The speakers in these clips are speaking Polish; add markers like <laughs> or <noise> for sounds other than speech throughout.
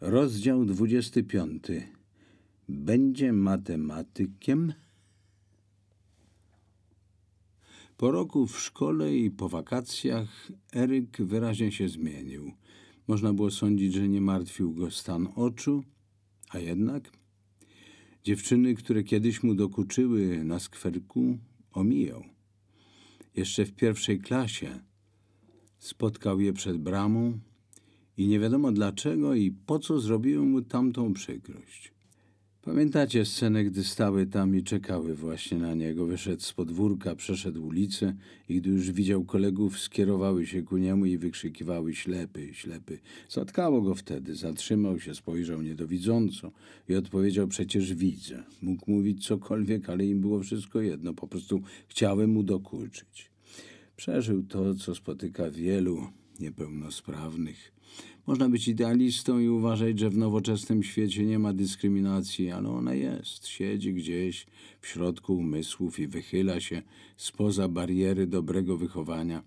Rozdział 25. Będzie matematykiem? Po roku w szkole i po wakacjach Eryk wyraźnie się zmienił. Można było sądzić, że nie martwił go stan oczu, a jednak dziewczyny, które kiedyś mu dokuczyły na skwerku, omijał. Jeszcze w pierwszej klasie spotkał je przed bramą i nie wiadomo dlaczego i po co zrobiły mu tamtą przykrość. Pamiętacie scenę, gdy stały tam i czekały właśnie na niego? Wyszedł z podwórka, przeszedł ulicę i gdy już widział kolegów, skierowały się ku niemu i wykrzykiwały ślepy, ślepy. Zatkało go wtedy, zatrzymał się, spojrzał niedowidząco i odpowiedział przecież widzę. Mógł mówić cokolwiek, ale im było wszystko jedno, po prostu chciały mu dokuczyć. Przeżył to, co spotyka wielu niepełnosprawnych. Można być idealistą i uważać, że w nowoczesnym świecie nie ma dyskryminacji, ale ona jest. Siedzi gdzieś w środku umysłów i wychyla się spoza bariery dobrego wychowania.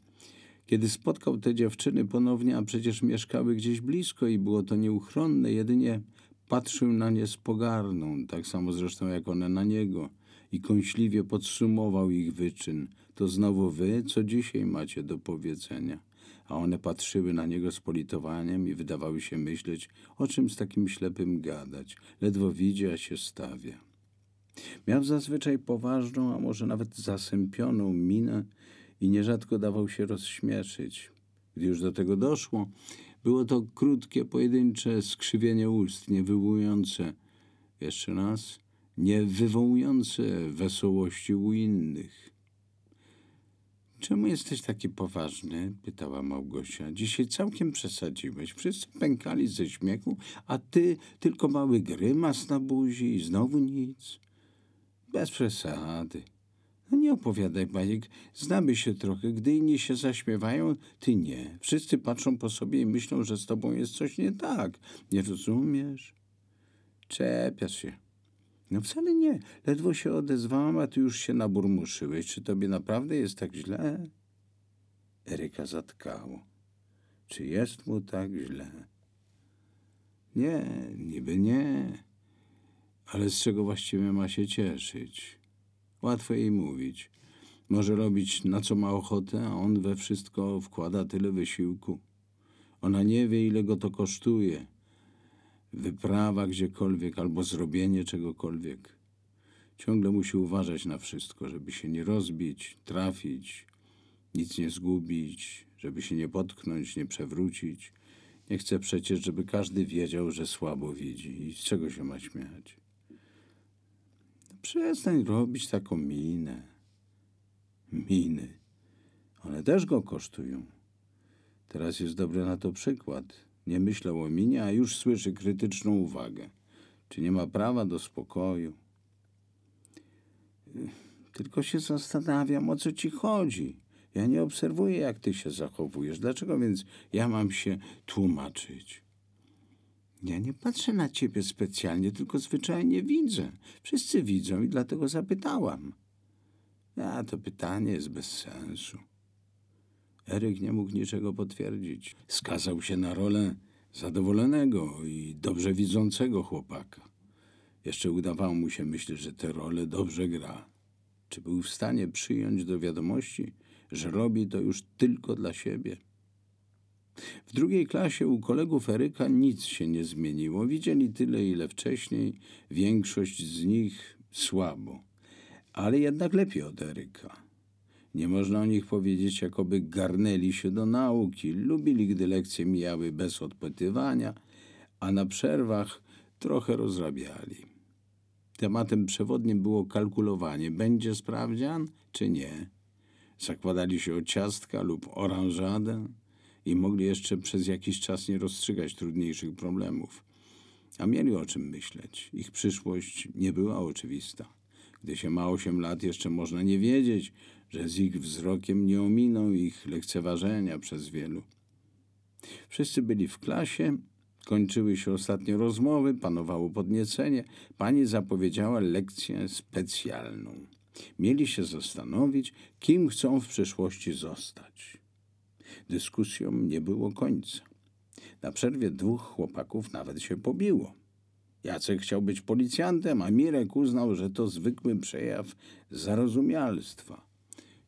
Kiedy spotkał te dziewczyny ponownie, a przecież mieszkały gdzieś blisko i było to nieuchronne, jedynie patrzył na nie z pogardą, tak samo zresztą jak one na niego i kąśliwie podsumował ich wyczyn. To znowu wy, co dzisiaj macie do powiedzenia. A one patrzyły na niego z politowaniem i wydawały się myśleć, o czym z takim ślepym gadać. Ledwo widzi, a się stawia. Miał zazwyczaj poważną, a może nawet zasępioną minę i nierzadko dawał się rozśmieszyć. Gdy już do tego doszło, było to krótkie, pojedyncze skrzywienie ust, niewywołujące, jeszcze raz, nie wywołujące wesołości u innych. Czemu jesteś taki poważny? pytała Małgosia. Dzisiaj całkiem przesadziłeś. Wszyscy pękali ze śmiechu, a ty tylko mały grymas na buzi i znowu nic. Bez przesady. No nie opowiadaj bajek. Znamy się trochę. Gdy inni się zaśmiewają, ty nie. Wszyscy patrzą po sobie i myślą, że z tobą jest coś nie tak. Nie rozumiesz? Czepiasz się. No wcale nie. Ledwo się odezwałam, a ty już się naburmuszyłeś. Czy tobie naprawdę jest tak źle? Eryka zatkało. Czy jest mu tak źle? Nie, niby nie. Ale z czego właściwie ma się cieszyć? Łatwo jej mówić. Może robić na co ma ochotę, a on we wszystko wkłada tyle wysiłku. Ona nie wie, ile go to kosztuje wyprawa gdziekolwiek albo zrobienie czegokolwiek. Ciągle musi uważać na wszystko, żeby się nie rozbić, trafić, nic nie zgubić, żeby się nie potknąć, nie przewrócić. Nie chce przecież, żeby każdy wiedział, że słabo widzi i z czego się ma śmiać. Przestań robić taką minę. Miny. One też go kosztują. Teraz jest dobry na to przykład. Nie myślał o minie, a już słyszy krytyczną uwagę. Czy nie ma prawa do spokoju? Tylko się zastanawiam, o co ci chodzi. Ja nie obserwuję, jak ty się zachowujesz. Dlaczego więc ja mam się tłumaczyć? Ja nie patrzę na ciebie specjalnie, tylko zwyczajnie widzę. Wszyscy widzą i dlatego zapytałam. A to pytanie jest bez sensu. Eryk nie mógł niczego potwierdzić. Skazał się na rolę zadowolonego i dobrze widzącego chłopaka. Jeszcze udawało mu się myśleć, że tę rolę dobrze gra. Czy był w stanie przyjąć do wiadomości, że robi to już tylko dla siebie? W drugiej klasie u kolegów Eryka nic się nie zmieniło. Widzieli tyle, ile wcześniej, większość z nich słabo, ale jednak lepiej od Eryka. Nie można o nich powiedzieć, jakoby garnęli się do nauki. Lubili, gdy lekcje mijały bez odpytywania, a na przerwach trochę rozrabiali. Tematem przewodnim było kalkulowanie. Będzie sprawdzian, czy nie? Zakładali się o ciastka lub oranżadę i mogli jeszcze przez jakiś czas nie rozstrzygać trudniejszych problemów. A mieli o czym myśleć. Ich przyszłość nie była oczywista. Gdy się ma osiem lat, jeszcze można nie wiedzieć, że z ich wzrokiem nie ominą ich lekceważenia przez wielu. Wszyscy byli w klasie, kończyły się ostatnie rozmowy, panowało podniecenie. Pani zapowiedziała lekcję specjalną. Mieli się zastanowić, kim chcą w przyszłości zostać. Dyskusjom nie było końca. Na przerwie dwóch chłopaków nawet się pobiło. Jacek chciał być policjantem, a Mirek uznał, że to zwykły przejaw zarozumialstwa.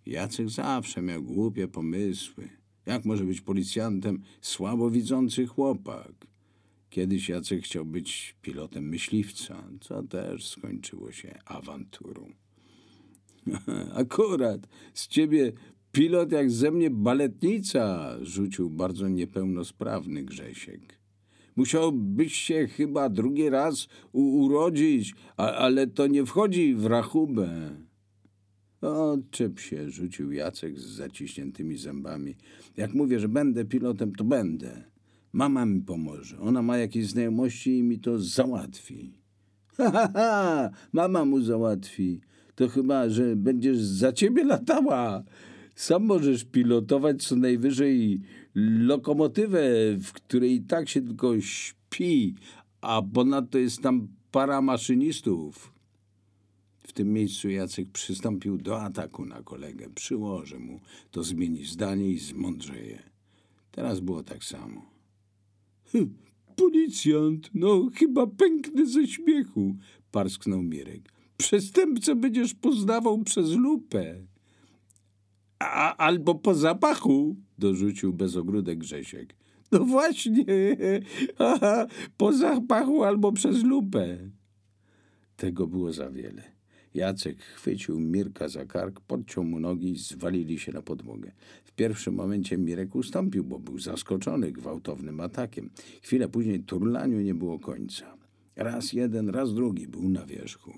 Jacek zawsze miał głupie pomysły. Jak może być policjantem słabowidzący chłopak? Kiedyś Jacek chciał być pilotem myśliwca, co też skończyło się awanturą. <laughs> Akurat z ciebie pilot jak ze mnie baletnica, rzucił bardzo niepełnosprawny Grzesiek. Musiałbyś się chyba drugi raz urodzić, a, ale to nie wchodzi w rachubę. Odczep się, rzucił Jacek z zaciśniętymi zębami. Jak mówię, że będę pilotem, to będę. Mama mi pomoże. Ona ma jakieś znajomości i mi to załatwi. Ha, ha, ha! Mama mu załatwi. To chyba, że będziesz za ciebie latała. Sam możesz pilotować co najwyżej lokomotywę, w której tak się tylko śpi, a ponadto jest tam para maszynistów. W tym miejscu Jacek przystąpił do ataku na kolegę. Przyłoży mu, to zmieni zdanie i zmądrzeje. Teraz było tak samo. Policjant, no chyba pęknę ze śmiechu, parsknął Mirek. Przestępcę będziesz poznawał przez lupę. A, albo po zapachu, dorzucił bez ogródek Grzesiek. No właśnie, <laughs> po zapachu albo przez lupę. Tego było za wiele. Jacek chwycił Mirka za kark, podciął mu nogi i zwalili się na podłogę. W pierwszym momencie Mirek ustąpił, bo był zaskoczony gwałtownym atakiem. Chwilę później turlaniu nie było końca. Raz jeden, raz drugi był na wierzchu.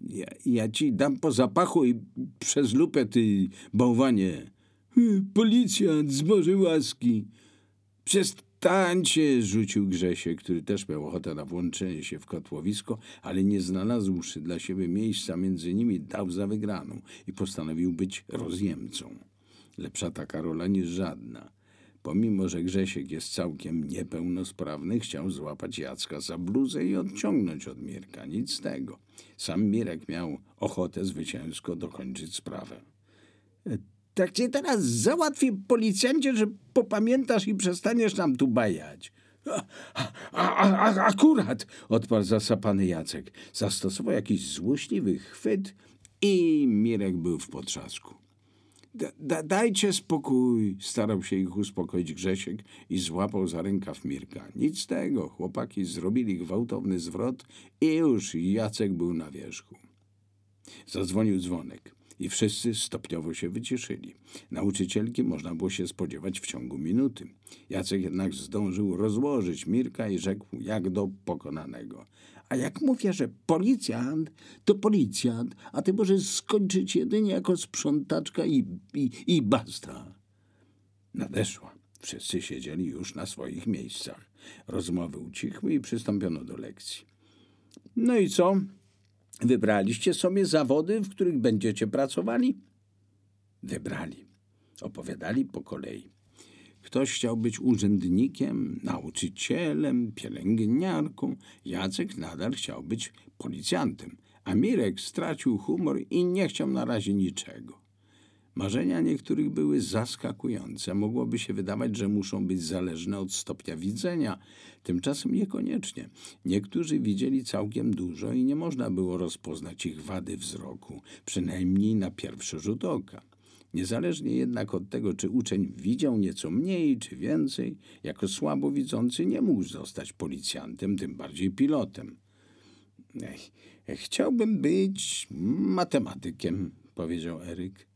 Ja, ja ci dam po zapachu i przez lupę, ty bałwanie. "Hy, Policjant z łaski. Przestańcie, rzucił Grzesiek, który też miał ochotę na włączenie się w kotłowisko, ale nie znalazłszy dla siebie miejsca między nimi, dał za wygraną i postanowił być rozjemcą. Lepsza taka rola niż żadna. Pomimo, że Grzesiek jest całkiem niepełnosprawny, chciał złapać Jacka za bluzę i odciągnąć od Mirka. Nic z tego. Sam Mirek miał ochotę zwycięsko dokończyć sprawę. Tak cię teraz załatwi policjancie, że popamiętasz i przestaniesz nam tu bajać. A, a, a, akurat, odparł zasapany Jacek. Zastosował jakiś złośliwy chwyt i Mirek był w potrzasku. Da, da, dajcie spokój, starał się ich uspokoić Grzesiek i złapał za rękaw Mirka. Nic tego, chłopaki zrobili gwałtowny zwrot i już Jacek był na wierzchu. Zadzwonił dzwonek i wszyscy stopniowo się wyciszyli. Nauczycielki można było się spodziewać w ciągu minuty. Jacek jednak zdążył rozłożyć Mirka i rzekł jak do pokonanego. A jak mówię, że policjant, to policjant, a ty możesz skończyć jedynie jako sprzątaczka i, i, i basta. Nadeszła. Wszyscy siedzieli już na swoich miejscach. Rozmowy ucichły i przystąpiono do lekcji. No i co? Wybraliście sobie zawody, w których będziecie pracowali? Wybrali. Opowiadali po kolei. Ktoś chciał być urzędnikiem, nauczycielem, pielęgniarką. Jacek nadal chciał być policjantem, a Mirek stracił humor i nie chciał na razie niczego. Marzenia niektórych były zaskakujące. Mogłoby się wydawać, że muszą być zależne od stopnia widzenia. Tymczasem niekoniecznie. Niektórzy widzieli całkiem dużo i nie można było rozpoznać ich wady wzroku, przynajmniej na pierwszy rzut oka. Niezależnie jednak od tego, czy uczeń widział nieco mniej czy więcej, jako słabowidzący nie mógł zostać policjantem, tym bardziej pilotem. Ech, chciałbym być matematykiem, powiedział Eryk.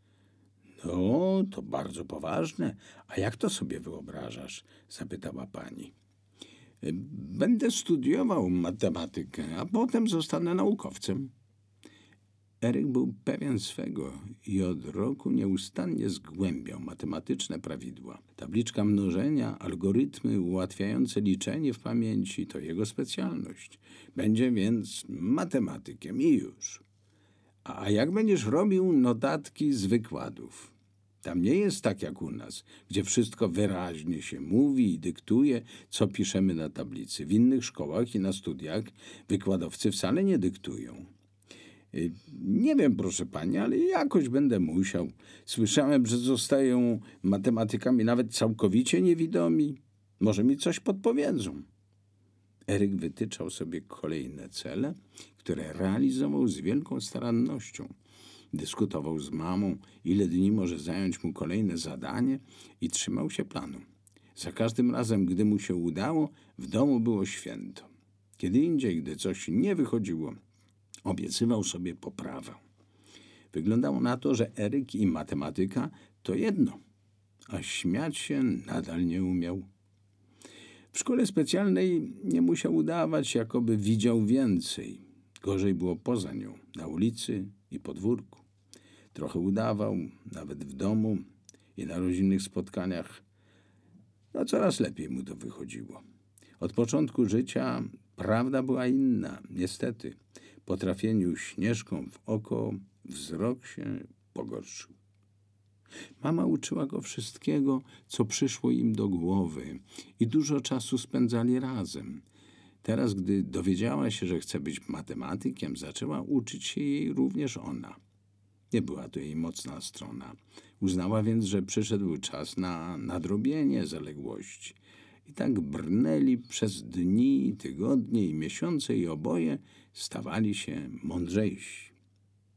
No, to bardzo poważne. A jak to sobie wyobrażasz? zapytała pani. Będę studiował matematykę, a potem zostanę naukowcem. Eryk był pewien swego i od roku nieustannie zgłębiał matematyczne prawidła. Tabliczka mnożenia, algorytmy ułatwiające liczenie w pamięci to jego specjalność. Będzie więc matematykiem i już. A jak będziesz robił notatki z wykładów? Tam nie jest tak jak u nas, gdzie wszystko wyraźnie się mówi i dyktuje, co piszemy na tablicy. W innych szkołach i na studiach wykładowcy wcale nie dyktują. Y, Nie wiem, proszę pani, ale jakoś będę musiał. Słyszałem, że zostają matematykami nawet całkowicie niewidomi. Może mi coś podpowiedzą. Eryk wytyczał sobie kolejne cele, które realizował z wielką starannością. Dyskutował z mamą, ile dni może zająć mu kolejne zadanie i trzymał się planu. Za każdym razem, gdy mu się udało, w domu było święto. Kiedy indziej, gdy coś nie wychodziło, obiecywał sobie poprawę. Wyglądało na to, że Eryk i matematyka to jedno, a śmiać się nadal nie umiał. W szkole specjalnej nie musiał udawać, jakoby widział więcej. Gorzej było poza nią, na ulicy i podwórku. Trochę udawał, nawet w domu i na rodzinnych spotkaniach. No coraz lepiej mu to wychodziło. Od początku życia prawda była inna, niestety. Po trafieniu śnieżką w oko wzrok się pogorszył. Mama uczyła go wszystkiego, co przyszło im do głowy i dużo czasu spędzali razem. Teraz, gdy dowiedziała się, że chce być matematykiem, zaczęła uczyć się jej również ona. Nie była to jej mocna strona. Uznała więc, że przyszedł czas na nadrobienie zaległości. I tak brnęli przez dni, tygodnie i miesiące i oboje stawali się mądrzejsi.